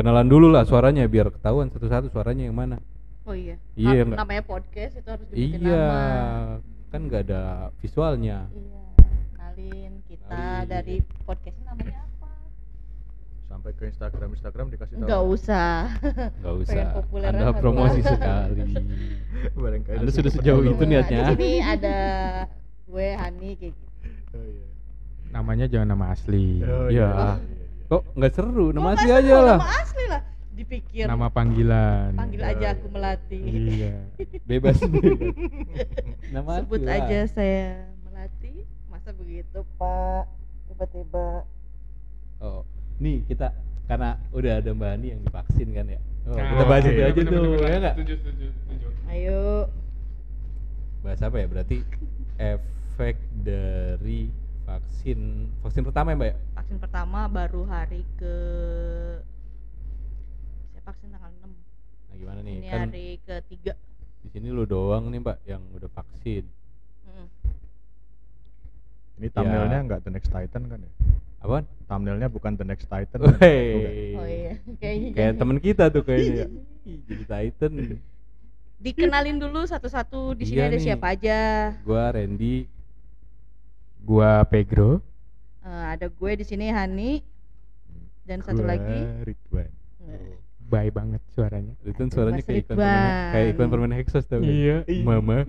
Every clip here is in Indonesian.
kenalan dulu lah suaranya biar ketahuan satu-satu suaranya yang mana Oh iya. Iya, Nam- namanya podcast itu harus dibikin iya nama. kan nggak ada visualnya Iya. Kenalin kita Kenalin. dari podcastnya namanya apa? Sampai ke Instagram Instagram dikasih tahu. Enggak usah. nggak usah anda promosi sekali Barangkali Anda sudah sejauh itu niatnya. Di sini ada gue Hani kayak gitu. Oh, iya. Namanya jangan nama asli. Oh, Iya. iya. kok nggak seru nama Oh, asli nggak aja seru, lah Nama asli lah. Dipikir Nama panggilan. panggil Oh, aja aku melati. Iya. bebas bebas. nama Sebut lah. aja saya melati. Masa begitu, Pak? Tiba-tiba oh nih kita karena udah ada mbak Ani yang divaksin kan ya oh, Nah, kita bahas itu aja Bener, tuh bener, bener. ya nggak Setuju, setuju, setuju. ayo bahas apa ya berarti efek dari vaksin vaksin pertama ya mbak ya vaksin pertama baru hari ke vaksin tanggal 6 nah gimana nih ini kan hari ketiga di sini lu doang nih mbak yang udah vaksin Mm. Ini thumbnailnya Ya. nggak The Next Titan kan ya? apaan Thumbnailnya bukan The Next Titan. kan? Oh iya kayaknya kayak temen kita tuh kayaknya ya. Jadi Titan dikenalin dulu satu-satu di sini Iya ada nih. siapa aja gua Randy Gua Pegro. Eh, ada gue di sini Hani dan satu Gua lagi Ridwan. Eh, Baik banget suaranya. itu kan suaranya kayak iklan permen kayak iklan permen Hexos tau kan? Iya. Mama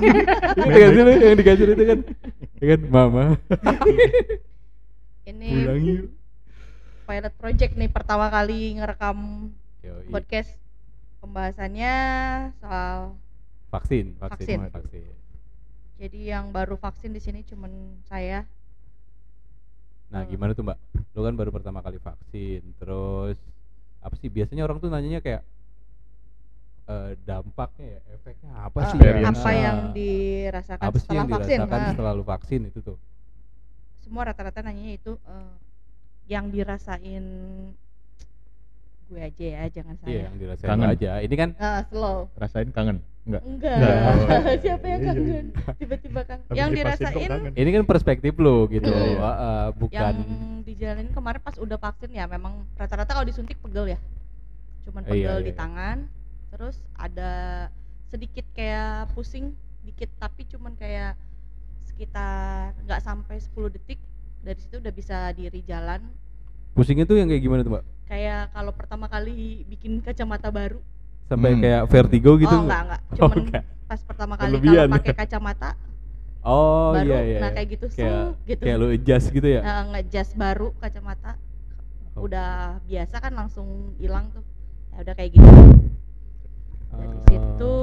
itu kan sih yang dikasih itu kan kan Mama ini pulang yuk pilot project nih pertama kali ngerekam Yoi. podcast pembahasannya soal vaksin vaksin Vaksin. vaksin jadi yang baru vaksin di sini cuman saya nah gimana tuh mbak lu kan baru pertama kali vaksin terus apa sih? Biasanya orang tuh nanyanya kayak eh, dampaknya ya efeknya apa eh, sih? Experience. apa yang dirasakan apa setelah yang vaksin? Dirasakan Nah, setelah lu vaksin itu tuh? Semua rata-rata nanya itu eh, yang dirasain gue aja ya jangan iya saya. yang dirasain Kangen. aja. Ini kan Ah, slow. Rasain kangen? Enggak. enggak. Enggak. siapa yang Iya, iya, kangen? Tiba-tiba kan Habis yang dirasain? kangen. ini kan perspektif lu gitu. Iya, iya. Ah, ah, bukan yang dijalanin kemarin pas udah vaksin ya memang rata-rata kalau disuntik pegel ya. Cuman Eh, iya, pegel iya, di iya. tangan terus ada sedikit kayak pusing dikit tapi cuman kayak sekitar nggak sampai 10 detik dari situ udah bisa diri jalan. Pusingnya tuh yang kayak gimana tuh mbak? Kayak kalau pertama kali bikin kacamata baru sampai Hmm. kayak vertigo gitu oh enggak enggak cuman enggak. pas pertama kali Berlebihan kalau ya? pakai kacamata oh baru iya iya nah iya. kayak gitu kayak sung, gitu kayak lu adjust gitu ya Nah, ngejas baru kacamata Oh. udah biasa kan langsung hilang tuh ya udah kayak gitu dari Ah. situ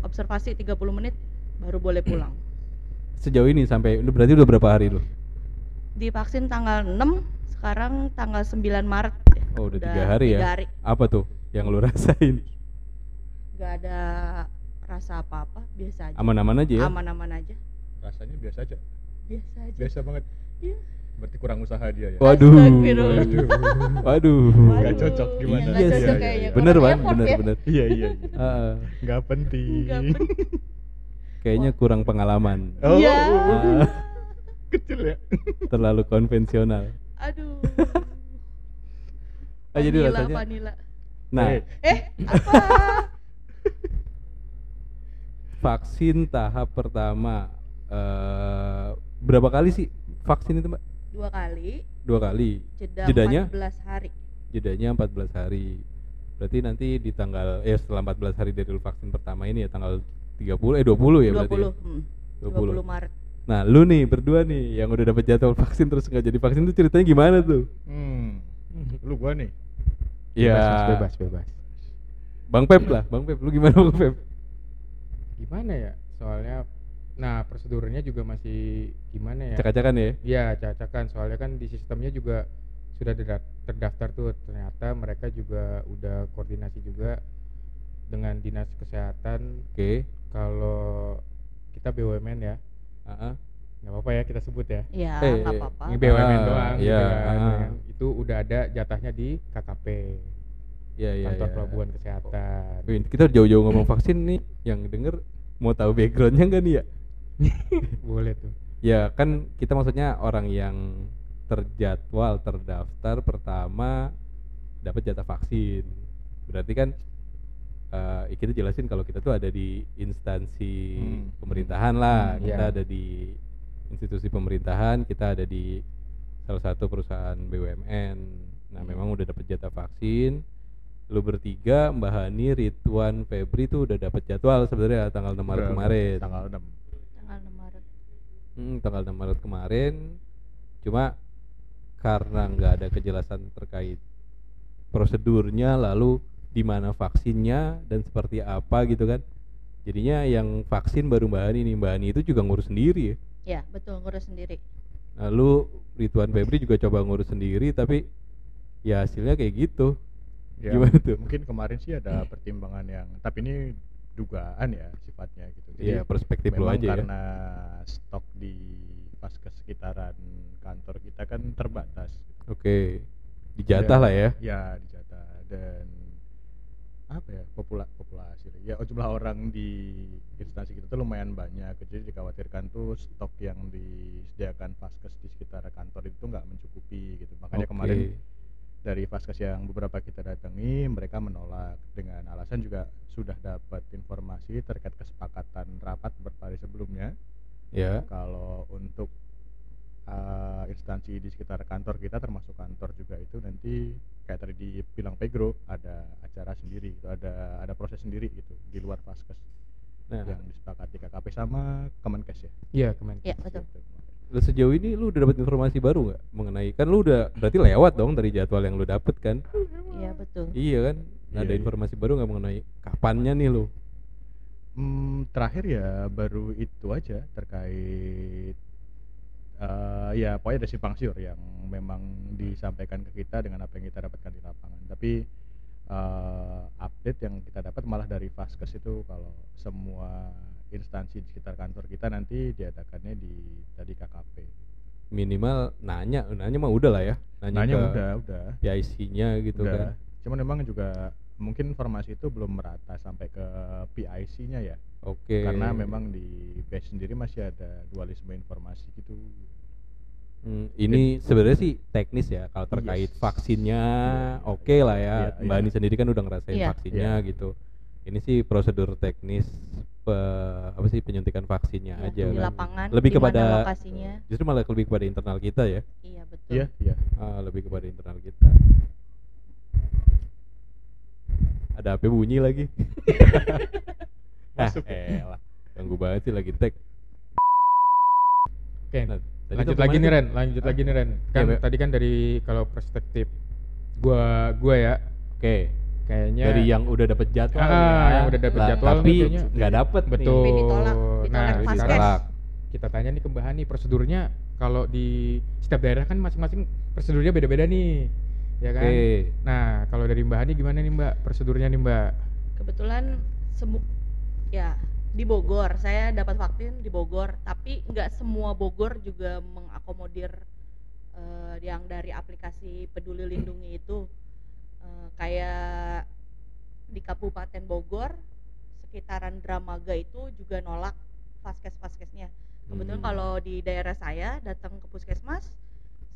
observasi 30 menit baru boleh pulang sejauh ini sampai udah berarti udah berapa hari lu divaksin tanggal 6 sekarang tanggal 9 Maret ya. oh udah tiga hari ya tiga hari apa tuh yang lu rasain nggak ada rasa apa-apa biasa aja aman-aman aja ya aman-aman aja Rasanya biasa aja. biasa aja Biasa banget. Iya. Berarti kurang usaha dia ya. waduh waduh Waduh. Nggak cocok gimana? Iya, nggak Iya cocok sih. kayaknya. bener Kurang ban effort bener ya. bener Iya iya. Heeh. Nggak penting. Nggak penting. kayaknya kurang pengalaman Oh, Iya. Kecil ya. terlalu konvensional aduh Ah, jadi Vanilla, rasanya vanilla. nah Eh, eh apa vaksin tahap pertama eh berapa kali sih vaksin itu mbak dua kali dua kali jeda Jedanya? 14 hari jedanya 14 hari berarti nanti di tanggal eh setelah 14 hari dari vaksin pertama ini ya tanggal 30 eh 20 ya 20 berarti ya? hmm, 20. 20 Maret Nah, lu nih berdua nih yang udah dapat jadwal vaksin terus nggak jadi vaksin itu ceritanya gimana tuh? Hmm. Lu gua nih. Ya, Bebas, bebas, bebas. Bang Pep lah, Bang Pep, lu gimana Bang Pep? Gimana ya? Soalnya nah prosedurnya juga masih gimana ya? Cek-cekan ya? Iya, cacakan. Soalnya kan di sistemnya juga sudah terda- terdaftar tuh. Ternyata mereka juga udah koordinasi juga dengan dinas kesehatan Oke. kalau kita BUMN ya. Heeh. nggak apa-apa ya kita sebut ya. ya Eh, nggak eh, apa-apa Ini BUMN Ah, doang gitu iya, kan, ah. kan. Itu udah ada jatahnya di KKP. Iya, iya, kantor iya. pelabuhan kesehatan. Wih, kita jauh-jauh ngomong vaksin nih, yang denger mau tahu backgroundnya nggak nih ya? Boleh tuh. Ya kan kita maksudnya orang yang terjadwal terdaftar pertama dapat jatah vaksin. Berarti kan eh kita jelasin kalau kita tuh ada di instansi Hmm. pemerintahan lah, Hmm, kita iya. ada di institusi pemerintahan, kita ada di salah satu perusahaan BUMN. Nah, Hmm. memang udah dapat jatah vaksin. Lu bertiga, Mbak Hani, Ridwan, Febri tuh udah dapat jadwal sebenarnya tanggal 6 Maret Udah, kemarin. Tanggal 6. tanggal 6 Maret. Hmm, tanggal 6 Maret kemarin. Cuma karena nggak ada kejelasan terkait prosedurnya lalu di mana vaksinnya dan seperti apa gitu kan. Jadinya yang vaksin baru Mbak Ani nih. Mbak Ani itu juga ngurus sendiri ya? Ya betul ngurus sendiri. Lalu Ridwan Febri juga coba ngurus sendiri tapi ya hasilnya kayak gitu Ya, Gimana tuh? Mungkin kemarin sih ada pertimbangan yang tapi ini dugaan ya sifatnya gitu. Iya perspektif memang aja ya karena stok di vaskes sekitaran kantor kita kan terbatas. gitu. oke dijatah Dan- lah ya Ya dijatah dan apa ya popula populasi ya jumlah orang di instansi kita tuh lumayan banyak jadi dikhawatirkan tuh stok yang disediakan vaskes di sekitar kantor itu nggak mencukupi gitu makanya Oke. kemarin dari vaskes yang beberapa kita datangi mereka menolak. Dengan alasan juga sudah dapat informasi terkait kesepakatan rapat beberapa hari sebelumnya. Ya. Kalau untuk uh, instansi di sekitar kantor kita termasuk kantor juga itu nanti kayak tadi dibilang Pegro ada acara sendiri itu ada ada proses sendiri gitu di luar vaskes nah. yang disepakati KKP sama Kemenkes ya? Iya, kemen. ya betul. Gitu. Lu sejauh ini lu udah dapat informasi baru nggak mengenai kan lu udah berarti lewat dong dari jadwal yang lu dapet kan iya betul iya kan Nah, ada Iya, iya. informasi baru nggak mengenai kapannya nih lu Hmm, terakhir ya baru itu aja terkait eh, ya pokoknya ada simpang siur yang memang disampaikan ke kita dengan apa yang kita dapatkan di lapangan. Tapi eh, update yang kita dapat malah dari Vaskes itu kalau semua instansi di sekitar kantor kita nanti diadakannya di tadi KKP. minimal nanya nanya mah udah lah ya nanya, Nanya ke udah, udah. PIC-nya gitu kan udah. Cuman memang juga mungkin informasi itu belum merata sampai ke PIC-nya ya. oke karena memang di base sendiri masih ada dualisme informasi gitu Hmm, ini sebenarnya sih teknis ya kalau terkait Yes. vaksinnya Iya, oke iya, lah ya iya, Mbak iya. Ani sendiri kan udah ngerasain Iya. vaksinnya Iya. gitu ini sih prosedur teknis pe- apa sih penyuntikan vaksinnya Ya, aja di kan lapangan Lebih kepada- lokasinya justru malah lebih kepada internal kita ya iya betul iya iya Ah, lebih kepada internal kita. Ada HP bunyi lagi. Masuk. Ah, elah. Ganggu banget sih lagi tag. Oke. Nah, tadi lanjut lagi nih? Ren, lanjut lagi nih Ren. Kan Be. tadi kan dari kalau perspektif gua gua ya Oke. Kayaknya Dari yang udah dapet jadwal. Ah, ya. yang udah dapet Lah, jadwal Tapi nih nggak dapet nih. betul. Ditolak, ditolak nah, Ditolak. kita tanya nih ke Mbak Hani prosedurnya kalau di setiap daerah kan masing-masing prosedurnya beda-beda nih. Ya kan? Oke. Nah, kalau dari Mbak Hani gimana nih Mbak prosedurnya nih Mbak? kebetulan semu ya di Bogor saya dapat vaksin di Bogor tapi nggak semua Bogor juga mengakomodir eh, yang dari aplikasi Peduli Lindungi itu Eh, kayak di Kabupaten Bogor sekitaran Dramaga itu juga nolak vaskes vaskesnya kebetulan Hmm. kalau di daerah saya datang ke puskesmas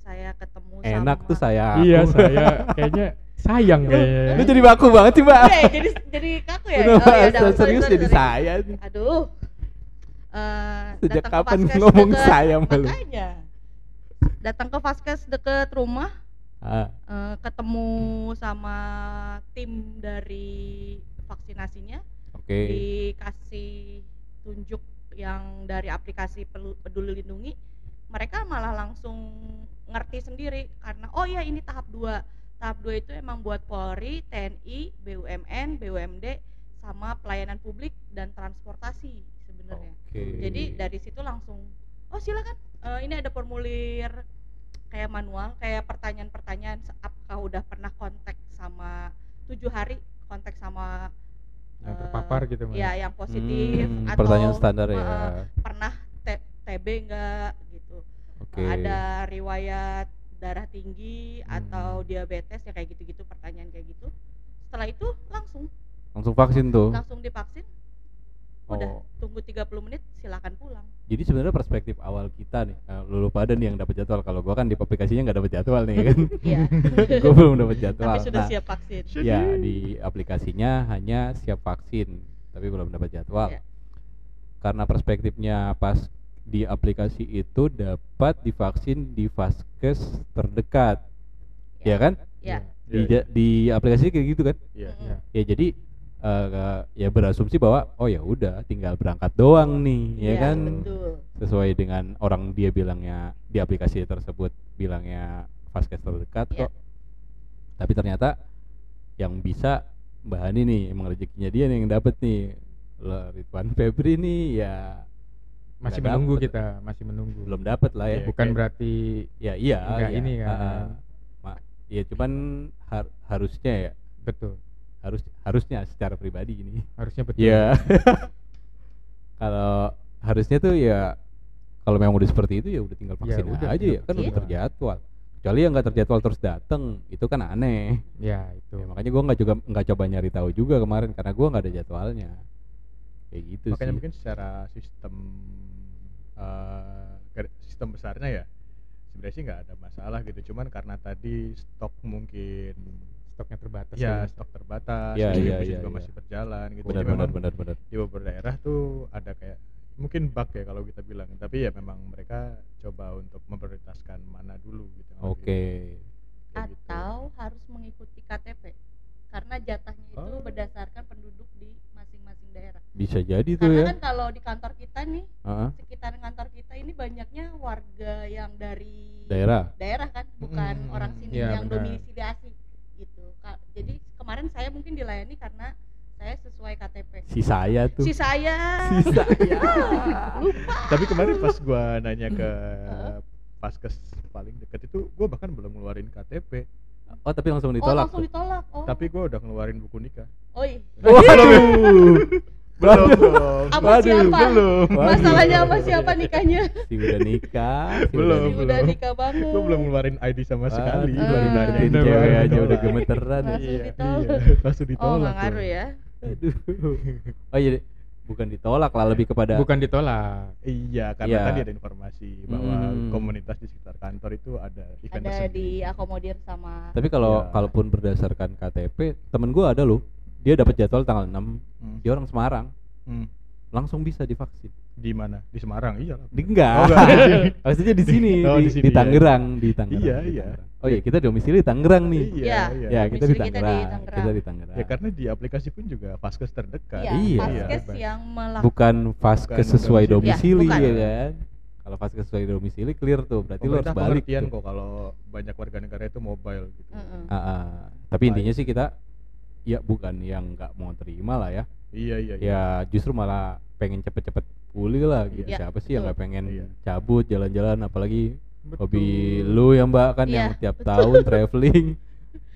saya ketemu Enak sama tuh saya. Iya, saya kayaknya sayang kayaknya. lu jadi baku banget sih, Mbak. Eh, jadi jadi kaku ya Oh, ya serius sorry, sorry, jadi saya. nih. Aduh. Eh, Sejak datang ke kapan ngomong deket- saya sama lu? Makanya. Datang ke Vaskes deket rumah, Ah, eh, ketemu sama tim dari vaksinasinya, Oke. dikasih tunjuk yang dari aplikasi Peduli Lindungi, mereka malah langsung ngerti sendiri karena oh ya ini tahap 2. Tahap 2 itu emang buat Polri, TNI, BUMN, BUMD sama pelayanan publik dan transportasi sebenarnya. Oke. Jadi dari situ langsung oh silakan eh, ini ada formulir kayak manual kayak pertanyaan-pertanyaan apakah udah pernah kontak sama tujuh hari kontak sama Yang terpapar gitu Mbak. ya yang positif Hmm, atau pertanyaan standar ya. pernah TB enggak gitu Oke. ada riwayat darah tinggi Hmm. atau diabetes ya kayak gitu-gitu pertanyaan kayak gitu setelah itu langsung Langsung vaksin tuh. langsung divaksin udah Oh. tunggu 30 menit silakan pulang jadi sebenarnya perspektif awal kita nih eh, lu lupa ada nih yang dapat jadwal kalau gua kan di aplikasinya nggak dapat jadwal nih kan Iya. gua belum dapat jadwal Tapi sudah Nah, siap vaksin. ya di aplikasinya hanya siap vaksin tapi belum dapat jadwal Iya. karena perspektifnya pas di aplikasi itu dapat divaksin di vaskes terdekat ya kan Ya. di, Iya, di aplikasi kayak gitu kan Iya. Mm-mm. Iya. ya jadi eh, ya berasumsi bahwa oh ya udah tinggal berangkat doang nih ya Iya, kan Betul. sesuai dengan orang dia bilangnya di aplikasi tersebut bilangnya vaskes terdekat Iya. kok tapi ternyata yang bisa Mbak Hani nih emang rezekinya dia nih yang dapet nih Lo Ridwan Febri nih ya masih menunggu dapet. kita masih menunggu belum dapet lah ya Iya, bukan kayak- berarti ya iya iya. ini ah. Ma- ya cuman har- harusnya ya betul harus harusnya secara pribadi ini harusnya betul Iya. kalau harusnya tuh ya kalau memang udah seperti itu ya udah tinggal Ya vaksin udah, aja ya kan udah terjadwal. Kecuali yang nggak terjadwal terus dateng itu kan aneh. ya itu Ya, makanya gua nggak juga nggak coba nyari tahu juga kemarin karena gua nggak ada jadwalnya. Kayak gitu Makanya sih. mungkin secara sistem eh, gar- sistem besarnya ya sebenarnya sih nggak ada masalah gitu. Cuman karena tadi stok mungkin stoknya terbatas ya ya. stok terbatas, Iya, iya, distribusi iya, juga iya. masih berjalan gitu. benar benar memang benar benar. di beberapa daerah tuh ada kayak mungkin bug ya kalau kita bilang tapi ya memang mereka coba untuk memprioritaskan mana dulu gitu Oke. kayak gitu. Atau harus mengikuti KTP. Karena jatahnya itu Oh. berdasarkan penduduk di masing-masing daerah. Bisa jadi tuh Karena ya. kan kalau di kantor kita nih, Heeh. sekitar kantor kita ini banyaknya warga yang dari Daerah. daerah kan, bukan Mm, orang sini iya, yang benar. domisili asli gitu. Ka- Jadi kemarin saya mungkin dilayani karena saya sesuai KTP. Si saya tuh. Si saya. Si saya. Lupa. Tapi kemarin pas gua nanya ke paskes paling deket itu gua bahkan belum ngeluarin KTP, Oh tapi langsung Oh, ditolak. langsung tuh? ditolak. Oh. tapi gua udah ngeluarin buku nikah. Oh, iya. Waduh. Belum dong. Sama Waduh, siapa? belum. Masalahnya sama siapa nikahnya? Si udah nikah. si Belum, Si udah udah belum. nikah banget. Gua belum ngeluarin ID sama sekali, Waduh, baru nanya deketin ini cewek aja udah gemeteran. Langsung Iya, ditolak. iya, langsung Oh, ditolak. nggak tuh. ngaruh ya. Aduh. Oh iya, bukan ditolak lah lebih kepada bukan ditolak Iya, karena Iya. tadi ada informasi bahwa Hmm. komunitas di sekitar kantor itu ada event Ada diakomodir sama Tapi kalau Iya. kalaupun berdasarkan KTP, temen gua ada loh. Dia dapat jadwal tanggal 6. Hmm. Dia orang Semarang, Hmm. langsung bisa divaksin. Di mana? Di Semarang, iya. Di enggak. Oh, enggak, di sini. Maksudnya di sini, Oh, di, di sini, di iya. Tangerang, di Tangerang. Iya, di iya. Tangerang. Oh iya, kita domisili Tangerang nih. Iya, Iya. iya. Ya, kita di Domisili kita di Tangerang. Tangerang. Kita di Tangerang. Ya karena di aplikasi pun juga vaskes terdekat. Iya, Iya. Vaskes Iya. yang melakukan bukan vaskes sesuai domisili. domisili Iya, ya, bukan. kan. Kalau vaskes sesuai domisili clear tuh, berarti lu harus balik. tuh. kok kalau banyak warga negara itu mobile gitu. Mm-mm. Ah, ah. Tapi Baik. intinya sih kita ya bukan yang nggak mau terima lah ya. Iya, iya, iya. Ya justru malah pengen cepet-cepet pulih lah gitu. Iya, Siapa sih yang nggak pengen Iya. cabut jalan-jalan apalagi Betul. hobi lu ya Mbak kan Iya, yang tiap betul. tahun traveling.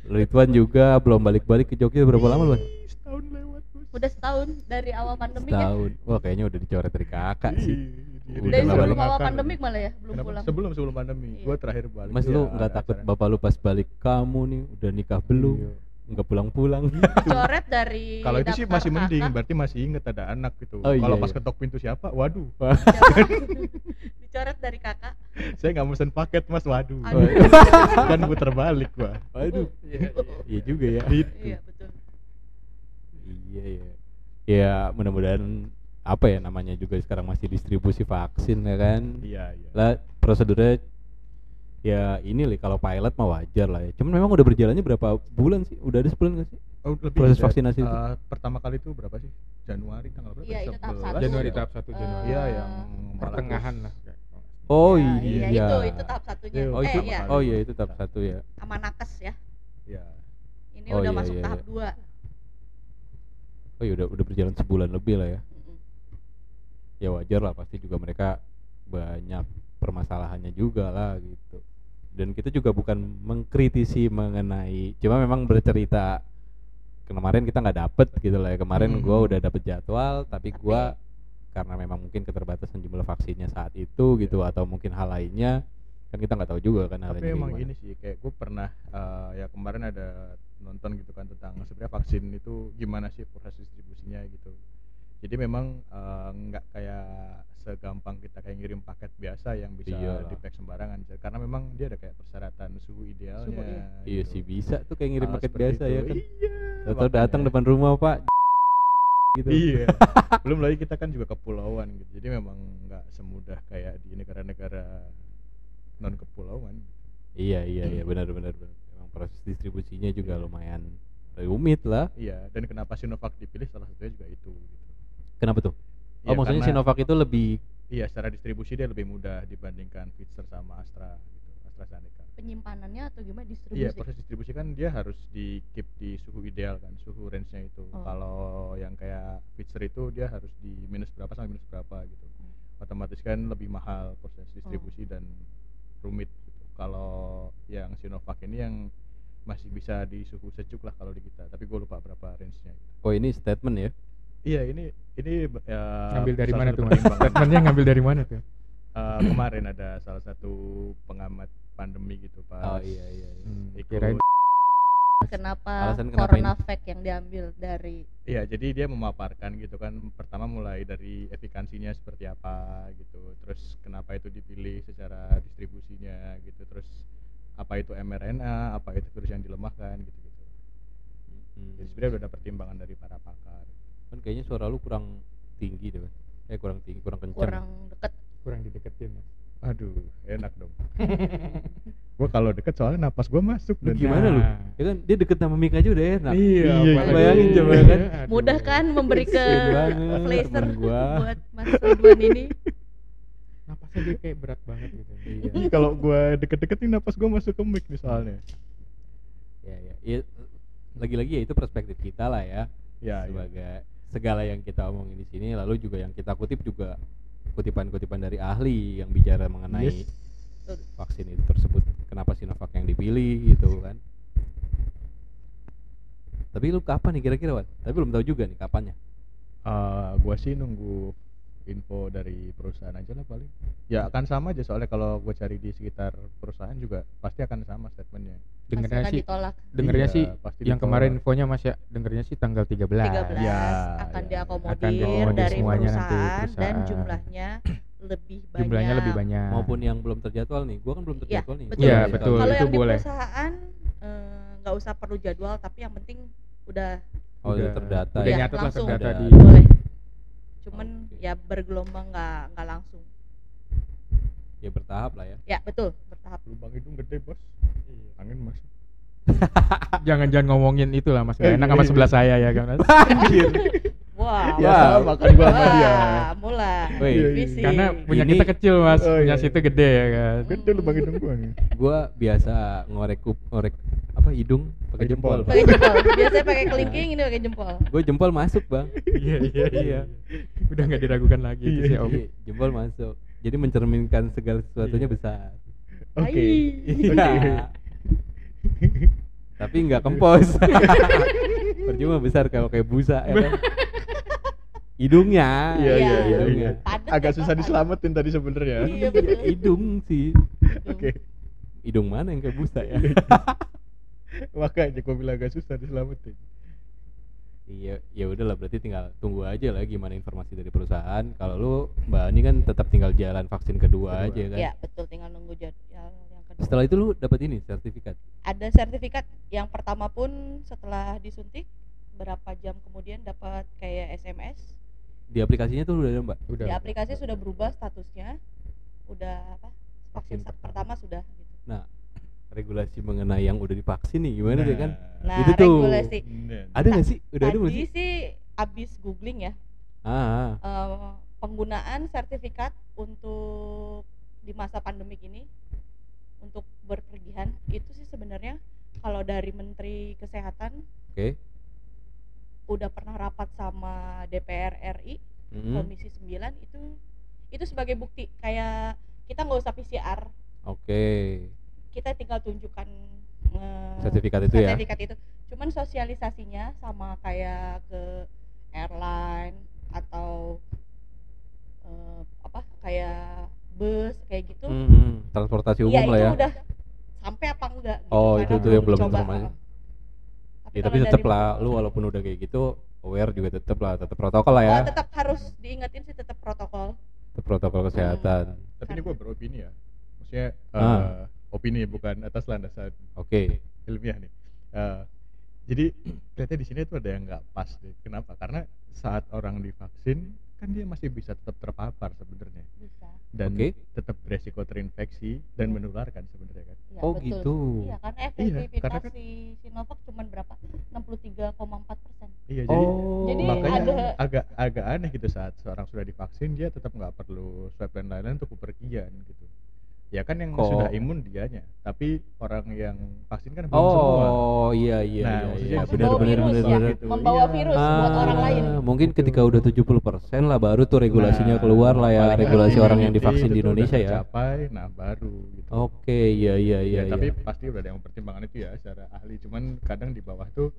Ridwan juga belum balik-balik ke Jogja berapa lama? Ih, Setahun lewat, Bos. udah setahun dari awal pandemi ya. Setahun. Wah, kayaknya udah dicoret dari kakak Ih, sih. Udah Dari sebelum awal pandemik malah ya, belum Kenapa? pulang. Sebelum sebelum pandemi, Iya. gua terakhir balik. Mas ya lu nggak takut acara. bapak lu pas balik kamu nih udah nikah belum? Iya. Nggak pulang-pulang. Coret dari Kalau itu sih masih mending, kakak. berarti masih inget ada anak gitu. Oh, Kalau iya, pas iya. ketok pintu siapa? Waduh, dicoret dari kakak. saya nggak mesen paket mas. Waduh, Aduh. kan puter balik gua. Waduh. Iya juga ya. Itu. Iya, betul. Iya ya. Ya mudah-mudahan apa ya namanya juga sekarang masih distribusi vaksin ya kan. Iya, iya. Lah prosedurnya ya ini nih kalau pilot mah wajar lah ya. Cuman memang udah berjalannya berapa bulan sih? Udah ada sebulan nggak sih? Oh, lebih Proses dari- vaksinasi itu? eh, pertama kali itu berapa sih? Januari tanggal berapa? Iya, itu tahap 11? satu. Januari ya? tahap 1 Januari Iya, Eh, yang pertengahan lah Oh Ya, iya. iya, itu itu tahap satunya. Iya, Oh eh itu iya, oh iya itu tahap satu ya. sama nakes ya. Iya. Ini Oh, udah iya, masuk iya, tahap iya. 2. Oh iya udah udah berjalan sebulan lebih lah ya. Ya wajar lah pasti juga mereka banyak permasalahannya juga lah gitu. Dan kita juga bukan mengkritisi mengenai, cuma memang bercerita kemarin kita nggak dapet gitu lah ya kemarin Hmm. gua udah dapet jadwal tapi gua karena memang mungkin keterbatasan jumlah vaksinnya saat itu gitu atau mungkin hal lainnya kan kita nggak tahu juga kan Tapi emang gimana. ini sih kayak gue pernah eh, ya kemarin ada nonton gitu kan tentang sebenarnya vaksin itu gimana sih proses distribusinya gitu. Jadi memang eh, nggak kayak segampang kita kayak ngirim paket biasa yang bisa Iyalah. di pack sembarangan karena memang dia ada kayak persyaratan suhu idealnya iya. Iya gitu. sih bisa tuh kayak ngirim Hal paket seperti biasa itu. ya kan. iya Tahu datang depan rumah pak. gitu. iya belum lagi kita kan juga kepulauan gitu jadi memang nggak semudah kayak di negara-negara non kepulauan Iya iya iya benar benar benar. Emang proses distribusinya juga lumayan rumit lah. iya dan kenapa Sinovac dipilih salah satunya juga itu gitu. Kenapa tuh? Oh Iya, maksudnya karena- Sinovac itu lebih iya secara distribusi dia lebih mudah dibandingkan Pfizer sama Astra gitu AstraZeneca Penyimpanannya atau gimana distribusi? Iya proses distribusi kan dia harus di keep di suhu ideal kan suhu range nya itu. Oh. Kalau yang kayak Pfizer itu dia harus di minus berapa sampai minus berapa gitu. Hmm. Otomatis kan lebih mahal proses distribusi Oh. dan rumit gitu. Kalau yang Sinovac ini yang masih bisa di suhu sejuk lah kalau di kita. Tapi gue lupa berapa range nya. Gitu. Oh ini statement ya? Iya ini ini ya, ngambil dari mana tuh statementnya ngambil dari mana tuh Eh, kemarin ada salah satu pengamat pandemi gitu Oh pas iya iya. iya. hmm, ikut kirain Kenapa Alasan kenapa corona ini? fact yang diambil dari Iya, jadi dia memaparkan gitu kan. Pertama mulai dari efikansinya seperti apa gitu. Terus kenapa itu dipilih secara distribusinya gitu. Terus apa itu mRNA, apa itu virus yang dilemahkan gitu-gitu. Hmm. Jadi sebenarnya udah ada pertimbangan dari para pakar. Kan kayaknya suara lu kurang tinggi deh. Eh kurang tinggi, kurang kencang. kurang deket kurang dideketin mas Aduh, enak dong. gua kalau deket soalnya napas gua masuk Lu dan gimana lu? Nah. Ya kan dia deket sama Mika aja udah enak. Iya, apalagi- bayangin coba Iya, kan. aduh. mudah kan memberi ke gua. buat Mas Ridwan ini napasnya dia kayak berat banget gitu Iya. Kalau gua deket-deket nih napas gua masuk ke mic nih soalnya. Ya ya. Ya, lagi-lagi ya itu perspektif kita lah ya. Ya, ya. sebagai segala yang kita omongin di sini lalu juga yang kita kutip juga kutipan-kutipan dari ahli yang bicara mengenai Yes. vaksin itu tersebut kenapa Sinovac yang dipilih gitu kan tapi lu kapan nih kira-kira Wan? tapi belum tahu juga nih kapannya Eh, gua sih nunggu info dari perusahaan aja lah paling. Ya akan sama aja soalnya kalau gua cari di sekitar perusahaan juga pasti akan sama statementnya. Dengernya sih ditolak dengernya Iya, sih pasti yang ditolak. kemarin infonya mas ya dengernya sih tanggal 13 13 Ya, akan ya. diakomodir Akan diakomodir dari semuanya nanti perusahaan, dan perusahaan. jumlahnya lebih banyak jumlahnya lebih banyak maupun yang belum terjadwal nih gua kan belum Iya, terjadwal nih betul. Iya, Belum betul. kalau itu yang di boleh. perusahaan eh, nggak usah perlu jadwal tapi yang penting udah oh udah terdata udah ya nyatet lah langsung. terdata Udah. di boleh cuman Oke. ya bergelombang nggak nggak langsung ya bertahap lah ya ya betul bertahap Lubang hidung gede bos. Angin masuk. jangan jangan ngomongin itu lah mas enak sama Iya. sebelah saya ya kan wah Ya, Wow. makan gua sama dia. Woi, Iya, iya. Karena punya Ini- kita kecil mas Oh, punya iya. situ gede ya kan Gede lubang hidung gua nih. gua biasa ngorek kup ngorek apa hidung pakai Pakai jempol, jempol. pakai jempol biasanya pakai kelingking ini pakai jempol gue jempol masuk bang iya iya iya udah nggak diragukan lagi itu Iya, sih om Iya, jempol masuk jadi mencerminkan segala sesuatunya Iya. besar Oke. Iya. tapi nggak kempos percuma besar kalau kayak busa ya kan hidungnya Iya iya iya. hidungnya. iya. Agak ya, susah diselamatin tadi sebenarnya. iya betul hidung sih Oke. hidung mana yang kayak busa ya Makanya gua bilang agak susah diselamatin. iya ya udahlah berarti tinggal tunggu aja lah gimana informasi dari perusahaan kalau lu mbak Ani kan tetap tinggal jalan vaksin kedua, Kedua. aja kan ya betul tinggal nunggu jadwal setelah itu lu dapat ini sertifikat? Ada sertifikat. Yang pertama pun setelah disuntik berapa jam kemudian dapat kayak SMS di aplikasinya tuh udah ada mbak? Udah di aplikasi sudah berubah statusnya. Udah apa? Vaksin vaksin sa- pertama sudah gitu. Nah regulasi mengenai yang udah divaksin nih gimana deh kan? Nah Itu tuh. regulasi. Nah, ada nggak sih? Udah ada tadi sih? sih abis googling ya. Ah, eh, penggunaan sertifikat untuk di masa pandemik ini untuk berpergian itu sih sebenarnya kalau dari Menteri Kesehatan oke. udah pernah rapat sama DPR RI Mm-mm. Komisi 9 itu itu sebagai bukti. Kayak kita nggak usah PCR oke. Kita tinggal tunjukkan eh, sertifikat itu ya? sertifikat itu. Cuman sosialisasinya sama kayak ke airline atau eh, apa kayak bus kayak gitu Mhm, transportasi umum ya lah ya udah sampai apa enggak gitu, Oh, karena itu tuh yang belum dicoba. informasi. ya tapi dari- tetap lah lu walaupun udah kayak gitu aware juga tetap lah tetap protokol lah ya Oh, tetap harus diingetin sih tetap protokol tetap protokol kesehatan. Tapi ini gue beropini ya. Maksudnya eh, Ah. opini bukan atas landasan Oke. ilmiah nih. Eh, jadi ternyata di sini tuh ada yang nggak pas deh. Kenapa? Karena saat orang divaksin kan dia masih bisa tetap terpapar sebenarnya bisa dan Oke. tetap beresiko terinfeksi dan Hmm. menularkan sebenarnya kan. Iya, Oh, betul. gitu. iya karena Iya, efektivitas karena kan- si Sinovac cuma berapa 63,4 persen Iya jadi Oh. Jadi makanya ada- agak agak aneh gitu saat seorang sudah divaksin dia tetap nggak perlu swab dan lain-lain untuk bepergian gitu. Ya kan yang Kok- sudah imun dianya, tapi orang yang vaksin kan belum semua. Oh, iya iya Nah, iya iya. Benar bawa benar virus benar ya, benar. gitu. membawa Iya. virus buat orang lain Ah, Mungkin ketika udah 70% lah baru tuh regulasinya Nah, keluar lah ya, regulasi orang yang divaksin di Indonesia ya. tercapai, nah baru gitu. Oke, iya iya iya ya, tapi iya. pasti udah ada yang pertimbangan itu ya secara ahli, cuman kadang di bawah tuh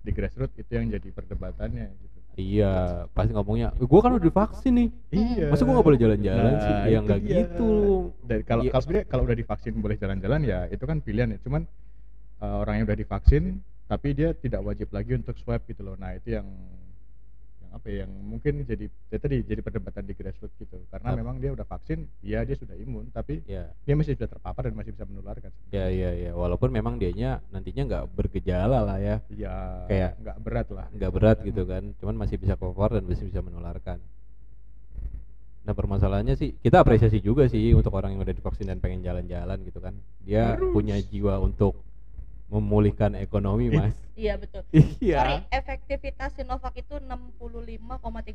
di grassroots itu yang jadi perdebatannya gitu. Iya, pasti ngomongnya, "Gua kan udah divaksin nih. Iya. Masa gua nggak boleh jalan-jalan Nah, sih?" Ya nggak dia. gitu. dari kalau Iya. kalau sebenarnya kalau udah divaksin boleh jalan-jalan ya itu kan pilihan ya cuman uh, orang yang udah divaksin tapi dia tidak wajib lagi untuk swab gitu loh nah itu yang apa ya yang mungkin jadi ya tadi jadi perdebatan di grassroots gitu karena Ap- memang dia udah vaksin ya dia sudah imun tapi Ya, dia masih bisa terpapar dan masih bisa menularkan ya ya ya. Walaupun memang dianya nantinya nggak bergejala lah ya, ya Kayak- nggak berat lah nggak berat gitu kan. Cuman masih bisa keluar dan masih bisa menularkan. Nah permasalahannya sih kita apresiasi juga sih untuk orang yang udah divaksin dan pengen jalan-jalan gitu kan. Dia Harus. punya jiwa untuk memulihkan ekonomi Ih. mas. iya betul Iya. sorry efektivitas Sinovac itu 65,3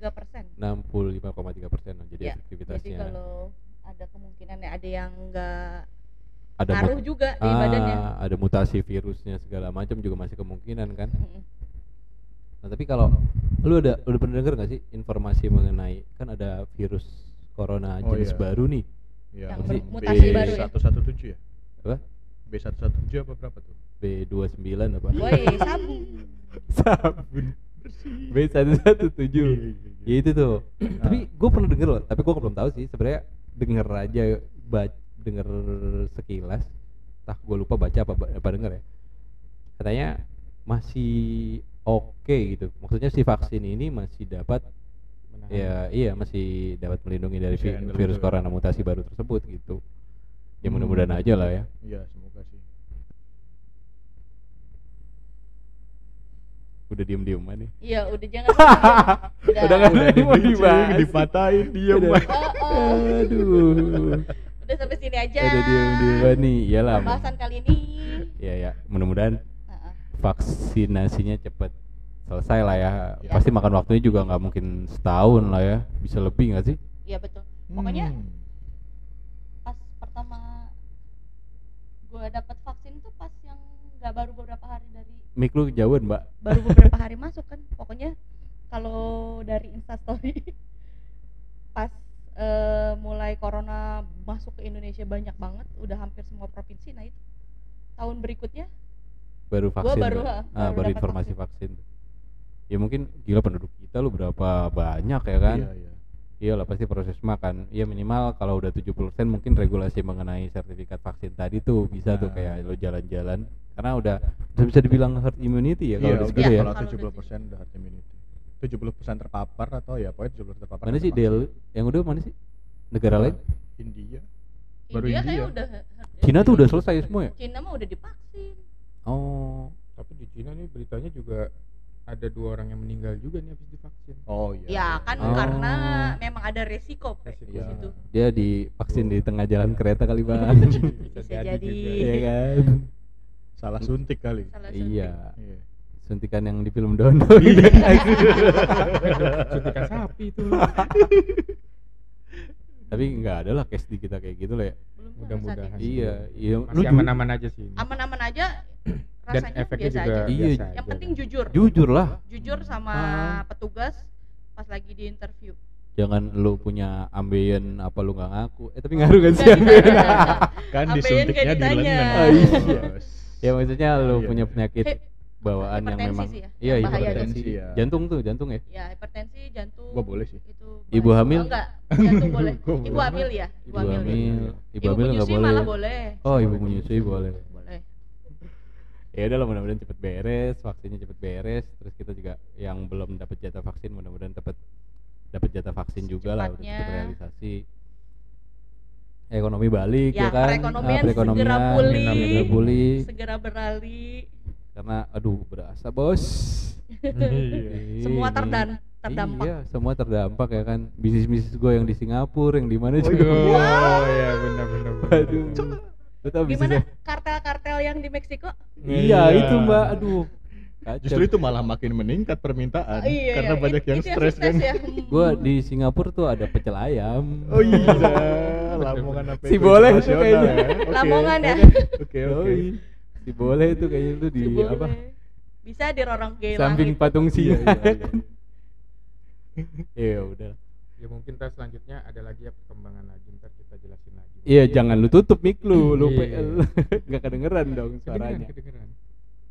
persen 65,3 persen jadi Iya, jadi efektivitasnya. kalau ada kemungkinan ya ada yang enggak ada ngaruh juga di ah, badannya ada mutasi virusnya segala macam juga masih kemungkinan kan. Mm-mm. Nah tapi kalau lu udah udah pernah denger gak sih informasi mengenai kan ada virus corona Oh, jenis iya. baru nih ya, Yang mutasi baru ya? B117 ya apa B117 apa berapa tuh B29 apa? Woi, sabun. Sabun. B117. Iya, iya, Ya itu tuh. Nah. tapi gue pernah denger loh, tapi gue belum tahu sih sebenarnya denger aja baca denger sekilas. Tah gue lupa baca apa apa denger ya. Katanya masih oke gitu. Maksudnya si vaksin ini masih dapat Menahan. ya iya masih dapat melindungi dari vi- virus corona mutasi baru tersebut gitu. Ya Hmm. mudah-mudahan aja lah ya. Iya, semoga sih. Udah diem-dieman nih. Iya, udah jangan. udah. Udah nggak Udah mau dibahas. dipatahin, diem. Udah. Oh, oh. Aduh. Udah sampai sini aja. Udah diem-dieman nih. Iyalah. Pembahasan kali ini. Ya ya, mudah-mudahan Heeh. vaksinasinya cepet selesai lah ya. Ya. Pasti makan waktunya juga nggak mungkin setahun lah ya. Bisa lebih nggak sih? Iya betul. Pokoknya Hmm. pas pertama gue dapat vaksin tuh pas yang nggak baru beberapa hari Mik lu jauhan mbak. baru beberapa hari masuk kan pokoknya kalau dari instastory pas eh, mulai corona masuk ke Indonesia banyak banget udah hampir semua provinsi nah itu tahun berikutnya Baru Gua vaksin. baru, Mbak. ha, Ah, baru baru informasi vaksin. Ya mungkin gila penduduk kita lu berapa banyak ya kan? Iya, iya. Iyalah pasti proses makan. Ya minimal kalau udah 70% mungkin regulasi mengenai sertifikat vaksin tadi tuh bisa tuh Nah. kayak lo jalan-jalan karena udah bisa dibilang herd immunity ya kalau Iya, di situ udah ya. kalau Kalau 70% udah herd immunity. 70% terpapar atau ya pokoknya 70% terpapar. Mana sih. Del yang udah mana sih? Negara lain? India. Baru India India. udah Cina tuh udah selesai semua ya? Cina mah udah divaksin Oh. Tapi di Cina nih beritanya juga ada dua orang yang meninggal juga nih habis divaksin. Oh iya. ya kan Oh. karena memang ada resiko Pe, Resiko. di Iya. situ Dia divaksin di tengah jalan kereta kali bang. Bisa jadi jadi. Iya kan? Salah suntik kali. salah suntik. Iya. Iya. Suntikan yang di film Dono. Suntikan sapi itu. Tapi nggak ada lah case di kita kayak gitu lah ya. Mudah-mudahan. Iya, iya. Lu Masih aman-aman aja sih. aman-aman aja Dan rasanya efeknya biasa juga aja Iya. biasa yang aja. penting jujur jujur lah. jujur sama Ah. petugas pas lagi di interview Jangan lu punya ambeien apa lu nggak ngaku. Eh tapi ngaruh kan sih Nggak ambeien. Kan Ambeien disuntiknya di lengan. Oh, iya. Ya maksudnya lu Iya. punya penyakit Eh, bawaan yang memang sih ya, iya hipertensi. Iya. Jantung tuh, jantung ya. ya hipertensi jantung Gua boleh sih. itu Ibu bahaya. hamil? oh, enggak jantung boleh ibu boleh. hamil ya Ibu hamil, ibu hamil nggak menyusui boleh. malah ya? boleh Oh, ibu menyusui boleh. boleh Ya udah lah mudah-mudahan cepet beres, vaksinnya cepet beres, terus kita juga yang belum dapat jatah vaksin mudah-mudahan dapat dapat jatah vaksin juga lah udah cepet Secepatnya. realisasi. Ekonomi balik ya, ya, kan perekonomian Ah, perekonomian segera pulih, segera pulih segera beralih karena aduh berasa bos Iya. semua terdan terdampak iya semua terdampak ya kan bisnis bisnis gue yang di Singapura yang di mana Oh, juga oh ya benar benar benar. Waduh. Lu gimana bisnisnya? kartel-kartel yang di Meksiko Iya, Iya. itu Mbak. Aduh. Kacau. Justru itu malah makin meningkat permintaan Iya, karena iya. banyak Itu- yang itu stres kan. ya. Gua di Singapura tuh ada pecel ayam. Oh iya, Lamongan apa Si itu boleh tuh internasional kayaknya. ya. Oke. Lamongan ya Oke, oke. Yoi. Si boleh tuh kayaknya tuh di Si boleh. apa? bisa di rorong geylang Samping itu. patung Iya, Sia. iya, iya. Iya udah. Ya mungkin ntar selanjutnya ada lagi ya perkembangan lagi ntar kita jelasin lagi. Iya, jangan lu tutup mic lu, lu Iya. PL. Enggak kedengeran dong suaranya. Kedengeran, kedengeran.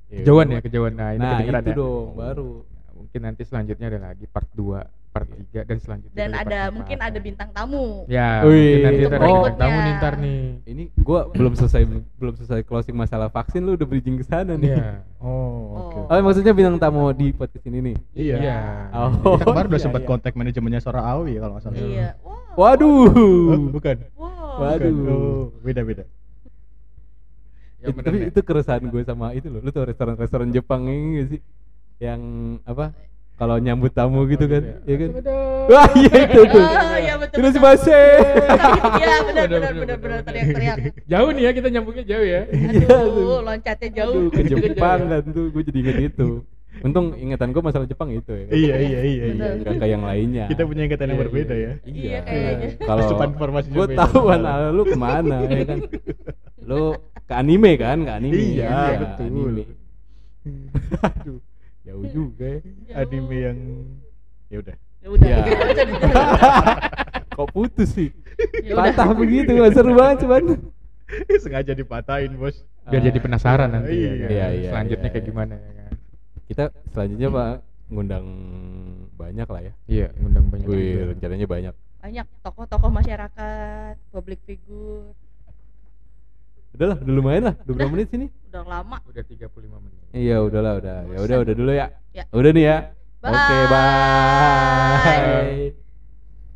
Ya Kejauhan udah. ya, kejauhan. Nah, ini Nah, itu ya. dong baru. Nah, mungkin nanti selanjutnya ada lagi part 2, part 3 dan selanjutnya dan ada mungkin ada bintang tamu Ya, Wih. nanti ada bintang tamu nih ntar nih. Ini gua belum selesai belum selesai closing masalah vaksin lu udah bridging ke sana nih. Iya. Oh, oke. Oh. Oh, maksudnya bintang tamu di podcast ini nih. Iya. Iya. Oh. Kita kemarin udah iya, sempat iya. kontak manajemennya Sora Awi kalau nggak salah. iya wow Waduh. Oh, bukan. wow Waduh. Bukan. Ya, Itu- bener, tapi Nek. itu keresahan gue sama itu loh. Lu tau restoran-restoran Jepang ini gak sih? Yang apa? Kalau nyambut tamu gitu kan, gitu ya kan? Assalamualaikum. Wah, iya itu tuh. Oh, iya betul. Terus betul. base. Iya benar benar benar benar teriak-teriak. Jauh nih ya kita nyambungnya jauh ya. Aduh, loncatnya jauh. Aduh, ke Jepang kan tuh, gue jadi inget itu. Untung ingatan gue masalah Jepang itu ya. kan? Iya iya iya iya. Gak kayak yang lainnya. Kita punya ingatan yang Iya, berbeda iya, ya. Iya, kayaknya. Kalau gue tahu anak lu ke mana ya kan. Lu ke anime kan, ke anime. Iya, Ya, betul. Anime. Aduh, jauh juga ya. Jauh. Anime yang ya udah. Ya udah, Ya. dulu. Kok putus sih? Ya. Patah begitu, gak seru banget cuman. Sengaja dipatahin, Bos. Biar jadi penasaran nanti Iya, ya kan. iya, iya, Selanjutnya iya, kayak iya. gimana ya kan. Kita selanjutnya Pak ngundang banyak lah ya. Iya, ngundang banyak. Wih, rencananya banyak. Banyak tokoh-tokoh masyarakat, public figure. Udahlah, udah lumayan lah, 20 Udah. menit sini. Udah lama. Udah 35 menit. Iya, udahlah, udah. Ya udah, udah dulu ya. Ya. Udah nih ya. Bye. Oke, bye.